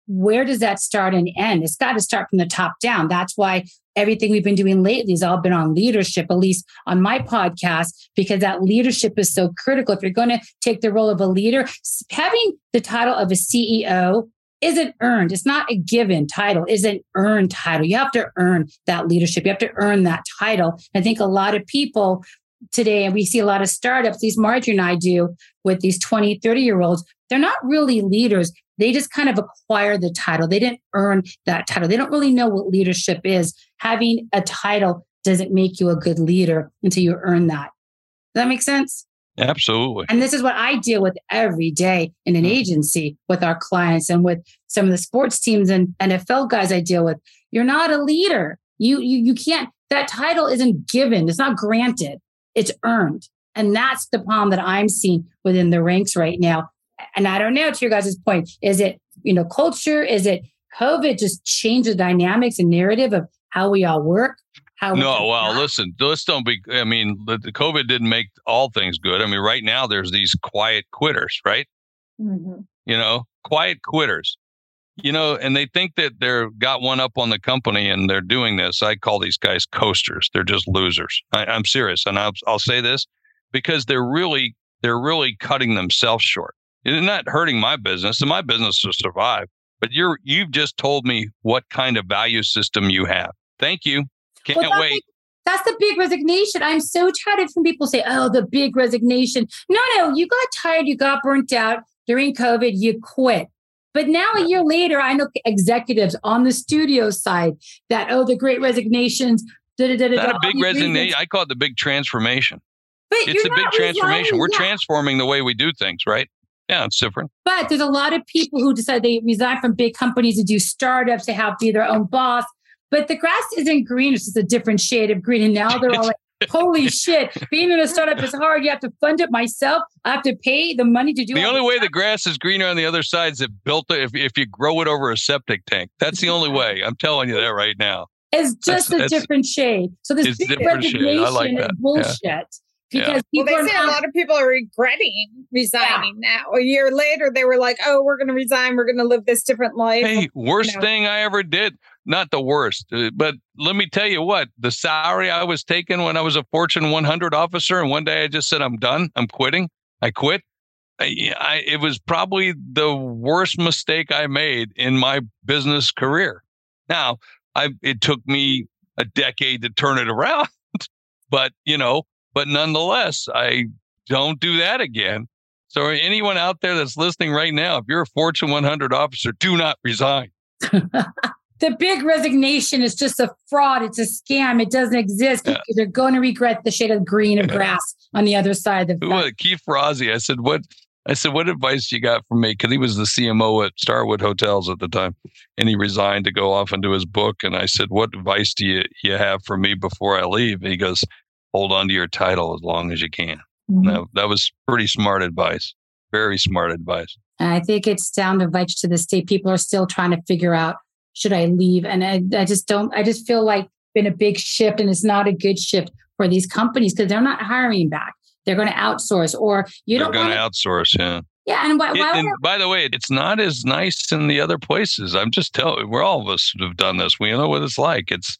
Where does that start and end? It's got to start from the top down. That's why everything we've been doing lately has all been on leadership, at least on my podcast, because that leadership is so critical. If you're going to take the role of a leader, having the title of a CEO isn't earned. It's not a given title, is an earned title. You have to earn that leadership. You have to earn that title. I think a lot of people today, and we see a lot of startups, these Marjorie and I do with these 20, 30 year olds, they're not really leaders. They just kind of acquire the title. They didn't earn that title. They don't really know what leadership is. Having a title doesn't make you a good leader until you earn that. Does that make sense? Absolutely. And this is what I deal with every day in an mm-hmm. agency with our clients and with some of the sports teams and NFL guys I deal with. You're not a leader. You you you can't that title isn't given. It's not granted. It's earned. And that's the problem that I'm seeing within the ranks right now. And I don't know to your guys' point, is it, you know, culture? Is it COVID just changed the dynamics and narrative of how we all work? How no, well, not? listen, let's don't be. I mean, the, the, COVID didn't make all things good. I mean, right now there's these quiet quitters, right? Mm-hmm. You know, quiet quitters. You know, and they think that they're got one up on the company and they're doing this. I call these guys coasters. They're just losers. I, I'm serious, and I'll, I'll say this because they're really they're really cutting themselves short. It's not hurting my business, and my business will survive. But you're you've just told me what kind of value system you have. Thank you. Can't well, wait. That's the big resignation. I'm so tired of when people say, "Oh, the big resignation." No, no, you got tired, you got burnt out during COVID, you quit. But now a year later, I know executives on the studio side that oh, the great resignations. Da, da, da, Not a big resignation. I call it the big transformation. But it's a big transformation. We're yeah. transforming the way we do things, right? Yeah, it's different. But there's a lot of people who decide they resign from big companies to do startups. to have be their own boss. But the grass isn't green; it's just a different shade of green. And now they're all (laughs) like, "Holy shit! Being in a startup is hard. You have to fund it myself. I have to pay the money to do." it. The only way stuff. the grass is greener on the other side is if built if if you grow it over a septic tank. That's the only way. I'm telling you that right now. It's just that's, a different shade. So this big resignation like is bullshit. Yeah because yeah. well, they say not- a lot of people are regretting resigning yeah. now. A year later, they were like, "Oh, we're going to resign. We're going to live this different life." Hey, worst you know. thing I ever did. Not the worst, uh, but let me tell you what: the salary I was taking when I was a Fortune 100 officer, and one day I just said, "I'm done. I'm quitting. I quit." I, I, it was probably the worst mistake I made in my business career. Now, I it took me a decade to turn it (laughs) around, but you know, but nonetheless, I don't do that again. So, anyone out there that's listening right now, if you're a Fortune 100 officer, do not resign. (laughs) the big resignation is just a fraud. It's a scam. It doesn't exist. Yeah. They're going to regret the shade of green of (laughs) grass on the other side of the Keith Ferrazzi. I said, what? I said, what advice you got from me? Because he was the CMO at Starwood Hotels at the time, and he resigned to go off and do his book. And I said, what advice do you you have for me before I leave? And he goes, hold on to your title as long as you can. Mm-hmm. That, that was pretty smart advice. Very smart advice. I think it's down to much to this day. People are still trying to figure out should I leave? And I, I just don't, I just feel like been a big shift and it's not a good shift for these companies because they're not hiring back. They're going to outsource or you they're don't going to outsource. Yeah. Yeah, and, why, why it, and by the way, it's not as nice in the other places. I'm just telling. We're all of us have done this. We know what it's like. It's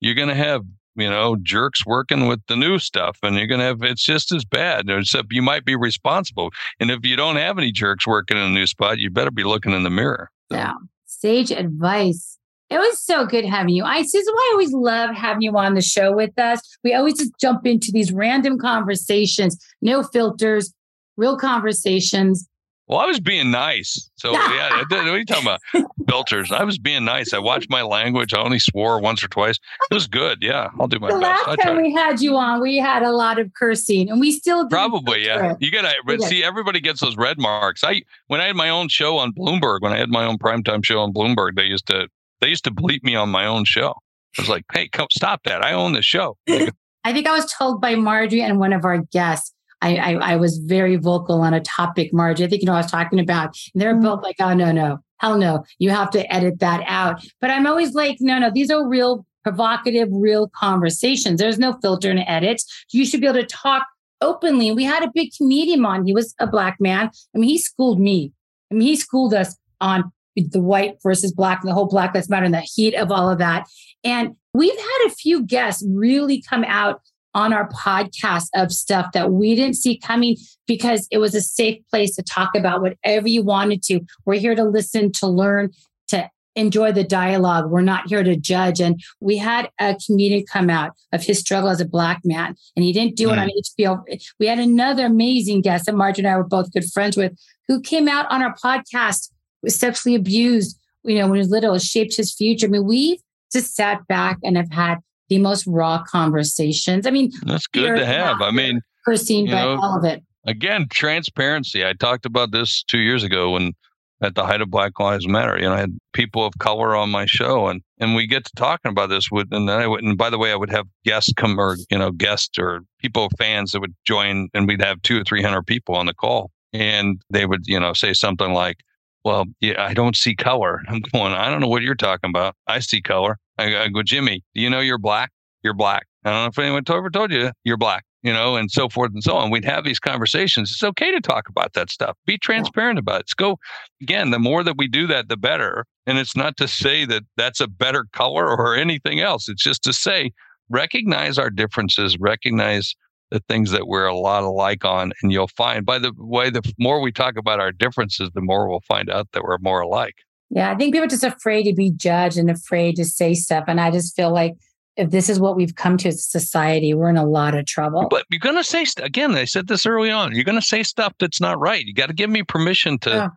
you're going to have you know, jerks working with the new stuff, and you're going to have it's just as bad. Except you might be responsible. And if you don't have any jerks working in a new spot, you better be looking in the mirror. Yeah. Sage advice. It was so good having you. I this is why I always love having you on the show with us. We always just jump into these random conversations, no filters, real conversations. Well, I was being nice. So (laughs) yeah, what are you talking about? Filters. I was being nice. I watched my language. I only swore once or twice. It was good. Yeah, I'll do my best. the best. Last time we had you on, we had a lot of cursing, and we still probably yeah. You gotta but see. Everybody gets those red marks. I when I had my own show on Bloomberg, when I had my own primetime show on Bloomberg, they used to they used to bleep me on my own show. I was like, hey, come stop that. I own the show. (laughs) I think I was told by Marjorie and one of our guests I, I, I was very vocal on a topic, Marge. I think you know I was talking about. And they're mm-hmm. both like, oh no, no, hell no, you have to edit that out. But I'm always like, no, no, these are real provocative, real conversations. There's no filter and edits. You should be able to talk openly. We had a big comedian on. He was a black man. I mean, he schooled me. I mean, he schooled us on the white versus black and the whole Black Lives Matter and the heat of all of that. And we've had a few guests really come out on our podcast of stuff that we didn't see coming because it was a safe place to talk about whatever you wanted to. We're here to listen, to learn, to enjoy the dialogue. We're not here to judge. And we had a comedian come out of his struggle as a black man, and he didn't do mm. it on HBO. We had another amazing guest that Marge and I were both good friends with, who came out on our podcast, was sexually abused, you know, when he was little, it shaped his future. I mean, we just sat back and have had the most raw conversations. I mean, that's good to have. I mean, Christine, but know, all of it. Again, transparency. I talked about this two years ago when at the height of Black Lives Matter. You know, I had people of color on my show, and and we get to talking about this. With and then I would, and by the way, I would have guests come or you know guests or people fans that would join, and we'd have two or three hundred people on the call, and they would you know say something like, "Well, yeah, I don't see color." (laughs) I'm going, I don't know what you're talking about. I see color. I, I go, Jimmy, do you know you're black? You're black. I don't know if anyone ever told you you're black you know, and so forth and so on. We'd have these conversations. It's okay to talk about that stuff. Be transparent about it. Let's go again. The more that we do that, the better. And it's not to say that that's a better color or anything else. It's just to say recognize our differences, recognize the things that we're a lot alike on, and you'll find. By the way, the more we talk about our differences, the more we'll find out that we're more alike. Yeah, I think people are just afraid to be judged and afraid to say stuff, and I just feel like if this is what we've come to as a society, we're in a lot of trouble. But you're going to say again. I said this early on. You're going to say stuff that's not right. You got to give me permission to yeah.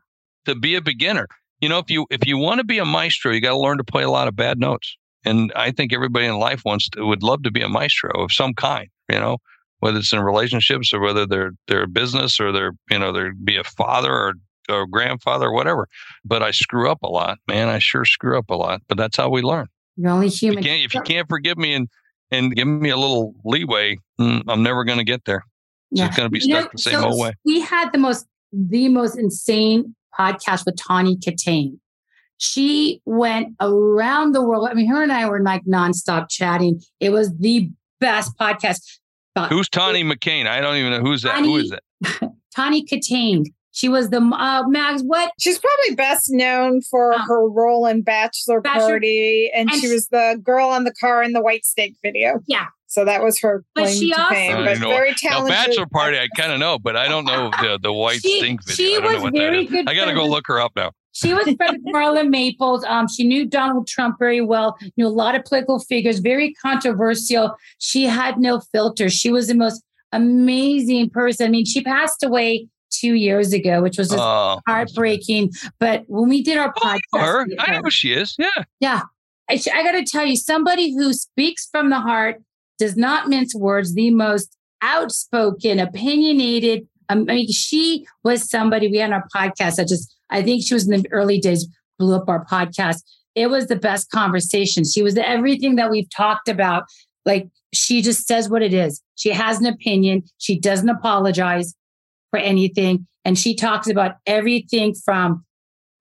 to be a beginner. You know, if you if you want to be a maestro, you got to learn to play a lot of bad notes. And I think everybody in life wants to, would love to be a maestro of some kind. You know, whether it's in relationships or whether they're they're a business or they're you know they're be a father or or grandfather or whatever. But I screw up a lot, man. I sure screw up a lot. But that's how we learn. You're only human. If you can't, if you can't forgive me and and give me a little leeway, mm, I'm never going to get there. Yeah. It's going to be stuck know, the same so old way. We had the most the most insane podcast with Tawny Kitaen. She went around the world. I mean, her and I were like nonstop chatting. It was the best podcast. Who's Tawny McCain? I don't even know who's that. Tawny, Who is that? Tawny Kitaen. (laughs) She was the uh, Mags. What? She's probably best known for uh, her role in Bachelor, Bachelor Party, and, and, she was the girl on the car in the Whitesnake video. Yeah. So that was her but claim she to also, fame. But very talented. Now, Bachelor Party, I kind of know, but I don't know the the white she, stink video. She was very good. I got to go look her up now. She was friends with Marla Maples. Um, she knew Donald Trump very well, knew a lot of political figures, very controversial. She had no filter. She was the most amazing person. I mean, she passed away two years ago, which was just oh, heartbreaking. But when we did our podcast, I know, her. I know who she is. Yeah. Yeah. I, I got to tell you, somebody who speaks from the heart, does not mince words, the most outspoken, opinionated. Um, I mean, she was somebody we had on our podcast. I just, I think she was in the early days, blew up our podcast. It was the best conversation. She was everything that we've talked about. Like she just says what it is. She has an opinion. She doesn't apologize for anything. And she talks about everything from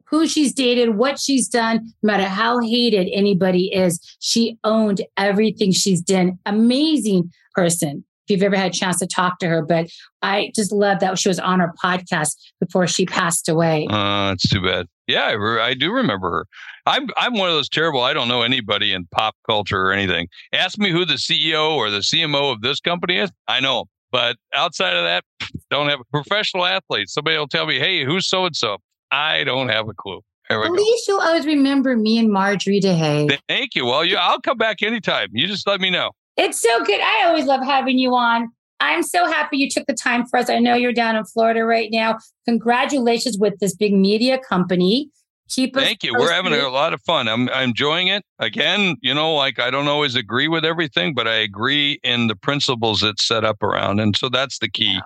who she's dated, what she's done, no matter how hated anybody is. She owned everything she's done. Amazing person. If you've ever had a chance to talk to her, but I just love that she was on our podcast before she passed away. Uh, it's too bad. Yeah, I, re- I do remember her. I'm I'm one of those terrible. I don't know anybody in pop culture or anything. Ask me who the CEO or the CMO of this company is. I know, but outside of that, (laughs) don't have a professional athlete. Somebody will tell me, hey, who's so and so? I don't have a clue. At go. least you'll always remember me and Marjorie DeHay. Thank you. Well, you, I'll come back anytime. You just let me know. It's so good. I always love having you on. I'm so happy you took the time for us. I know you're down in Florida right now. Congratulations with this big media company keep. Thank you. Posted. We're having a lot of fun. I'm, I'm enjoying it. Again, you know, like I don't always agree with everything, but I agree in the principles it's set up around. And so that's the key. Yeah.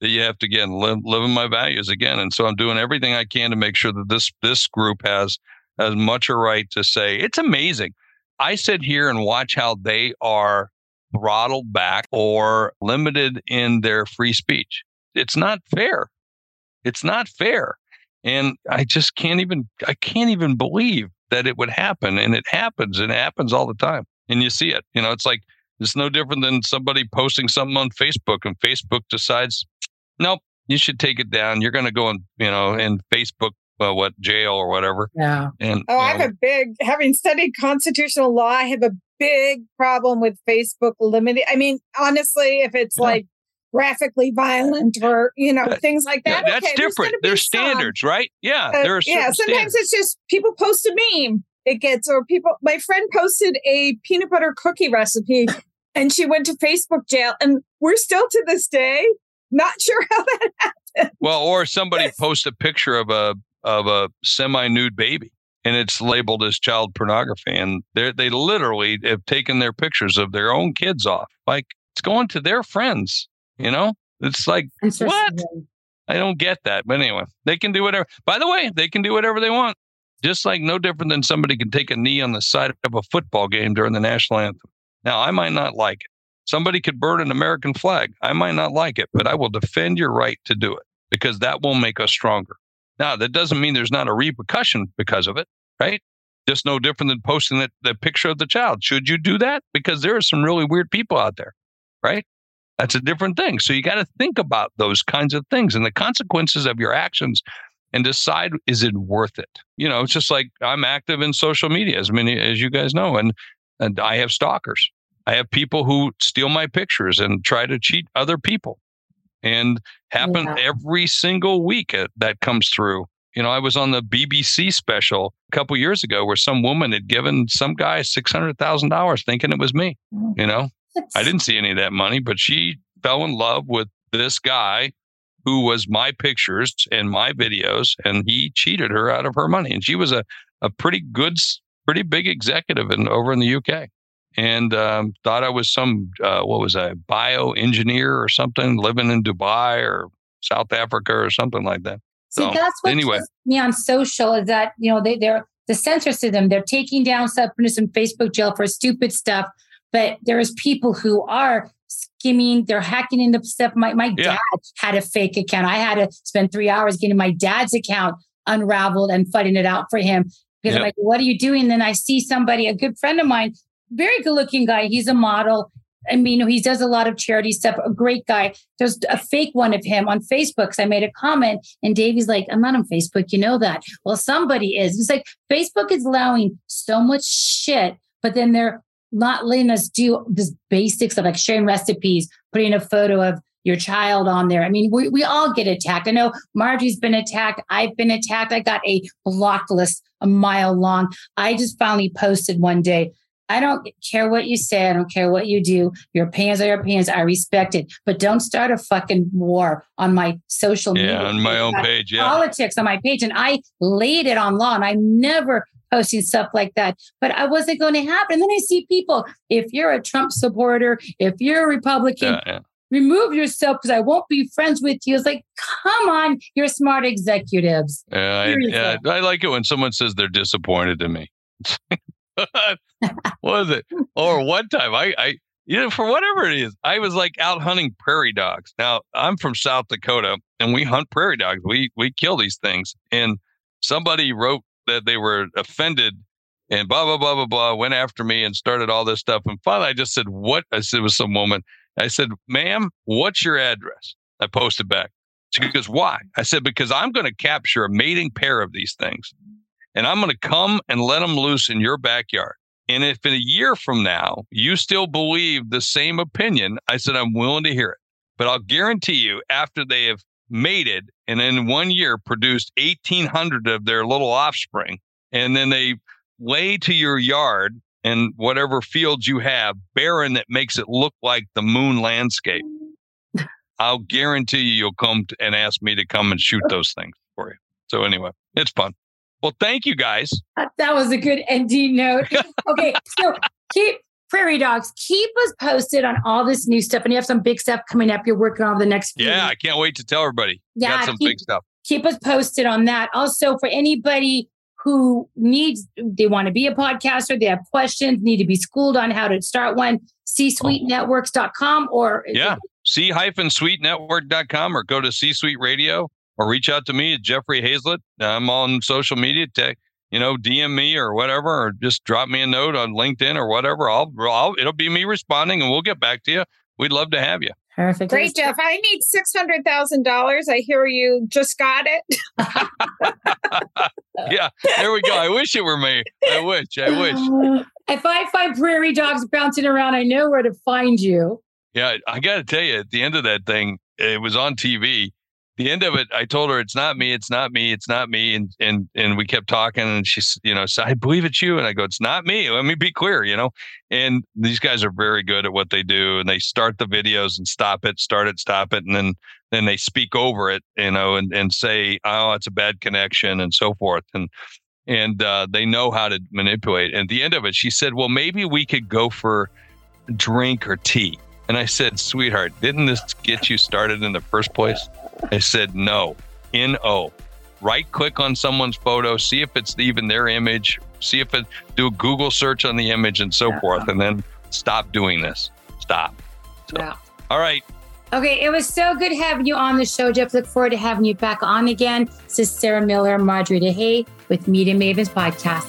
That you have to again live living my values again, and so I'm doing everything I can to make sure that this this group has as much a right to say it's amazing. I sit here and watch how they are throttled back or limited in their free speech. It's not fair. It's not fair. And I just can't even, I can't even believe that it would happen. And it happens and it happens all the time. And you see it, you know, it's like, it's no different than somebody posting something on Facebook and Facebook decides, nope, you should take it down. You're going to go in, you know, in Facebook uh, what jail or whatever. Yeah. And oh, I have a big having studied constitutional law. I have a big problem with Facebook limiting. I mean, honestly, if it's yeah. like graphically violent or you know things like that. Yeah, that's okay, different. There's, standards, right? Yeah, uh, there's yeah. Sometimes standards. it's just people post a meme. it gets, or people, my friend posted a peanut butter cookie recipe and she went to Facebook jail. And we're still to this day not (laughs) sure how that happened. Well, or somebody (laughs) post a picture of a of a semi nude baby and it's labeled as child pornography. And they they literally have taken their pictures of their own kids off. Like it's going to their friends, you know? It's like what? I don't get that. But anyway, they can do whatever. By the way, they can do whatever they want. Just like no different than somebody can take a knee on the side of a football game during the national anthem. Now, I might not like it. Somebody could burn an American flag. I might not like it, but I will defend your right to do it because that will make us stronger. Now, that doesn't mean there's not a repercussion because of it, right? Just no different than posting the, the picture of the child. Should you do that? Because there are some really weird people out there, right? That's a different thing. So you got to think about those kinds of things and the consequences of your actions and decide is it worth it? You know, it's just like I'm active in social media, as many as you guys know, and and I have stalkers. I have people who steal my pictures and try to cheat other people. And happen yeah. every single week that comes through. You know, I was on the BBC special a couple years ago where some woman had given some guy $600,000 thinking it was me. Mm. You know, I didn't see any of that money, but she fell in love with this guy who was my pictures and my videos, and he cheated her out of her money. And she was a, a pretty good, pretty big executive in, over in the UK and um, thought I was some uh, what was I bioengineer or something living in Dubai or South Africa or something like that. See, so, that's what anyway. me on social is that you know they they're the censor system. They're taking down stuff, putting some Facebook jail for stupid stuff. But there's people who are skimming, they're hacking into stuff. My my yeah. dad had a fake account. I had to spend three hours getting my dad's account unraveled and fighting it out for him. Because yep. I'm like, what are you doing? Then I see somebody, a good friend of mine, very good looking guy. He's a model. I mean, he does a lot of charity stuff. A great guy. There's a fake one of him on Facebook. Cause I made a comment and Davey's like, I'm not on Facebook. You know that. Well, somebody is. It's like Facebook is allowing so much shit, but then they're not letting us do this basics of like sharing recipes, putting a photo of your child on there. I mean, we, we all get attacked. I know Margie's been attacked. I've been attacked. I got a block list a mile long. I just finally posted one day I don't care what you say. I don't care what you do. Your opinions are your opinions. I respect it. But don't start a fucking war on my social media. Yeah, on my own page. Yeah. Politics on my page. And I laid it on law and I never posting stuff like that. But I wasn't going to happen. And then I see people, if you're a Trump supporter, if you're a Republican, yeah, yeah. remove yourself because I won't be friends with you. It's like, come on, you're smart executives. Yeah, I, I like it when someone says they're disappointed in me. what (laughs) was it? Or one time I, I, you know, for whatever it is, I was like out hunting prairie dogs. Now I'm from South Dakota and we hunt prairie dogs. We, we kill these things. And somebody wrote that they were offended and blah, blah, blah, blah, blah, went after me and started all this stuff. And finally I just said, what? I said, it was some woman. I said, ma'am, what's your address? I posted back. She goes, why? I said, because I'm going to capture a mating pair of these things and I'm going to come and let them loose in your backyard. And if in a year from now you still believe the same opinion, I said, I'm willing to hear it. But I'll guarantee you, after they have mated and in one year produced 1,800 of their little offspring, and then they lay to your yard and whatever fields you have barren that makes it look like the moon landscape, I'll guarantee you you'll come and ask me to come and shoot those things for you. So, anyway, it's fun. Well, thank you guys. Uh, that was a good ending note. (laughs) okay, so keep prairie dogs. Keep us posted on all this new stuff, and you have some big stuff coming up. You're working on the next. yeah, I can't wait to tell everybody. Yeah, got some keep, big stuff. Keep us posted on that. Also, for anybody who needs, they want to be a podcaster, they have questions, need to be schooled on how to start one. C-suitenetworks.com or yeah, c-suitenetwork.com or go to C-suite Radio or reach out to me at Jeffrey Hayzlett. I'm on social media. Tech, you know, DM me or whatever, or just drop me a note on LinkedIn or whatever. I'll, I'll it'll be me responding, and we'll get back to you. We'd love to have you. Perfect. Great, Jeff. I need six hundred thousand dollars. I hear you just got it. (laughs) yeah, there we go. I wish it were me. I wish. I wish. Uh, if I find prairie dogs bouncing around, I know where to find you. Yeah, I got to tell you, at the end of that thing, it was on TV the end of it, I told her it's not me, it's not me, it's not me, and and and we kept talking, and she's you know, so I believe it's you, and I go, it's not me. Let me be clear, you know. And these guys are very good at what they do, and they start the videos and stop it, start it, stop it, and then then they speak over it, you know, and and say, oh, it's a bad connection, and so forth, and and uh, they know how to manipulate. And at the end of it, she said, well, maybe we could go for drink or tea. And I said, sweetheart, didn't this get you started in the first place? I said, no, N O. Right click on someone's photo, see if it's even their image, see if it, do a Google search on the image and so yeah. forth, and then stop doing this. Stop. So, yeah. All right. Okay, it was so good having you on the show, Jeff. Look forward to having you back on again. This is Sarah Miller, Marjorie DeHay with Media Mavens Podcast.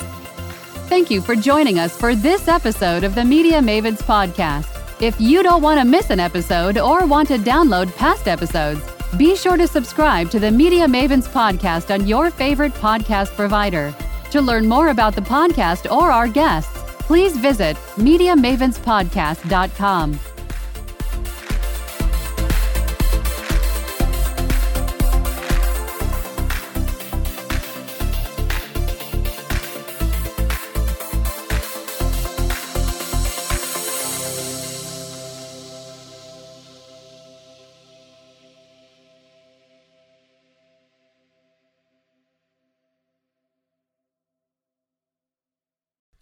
Thank you for joining us for this episode of the Media Mavens Podcast. If you don't want to miss an episode or want to download past episodes, be sure to subscribe to the Media Mavens podcast on your favorite podcast provider. To learn more about the podcast or our guests, please visit MediaMavensPodcast.com.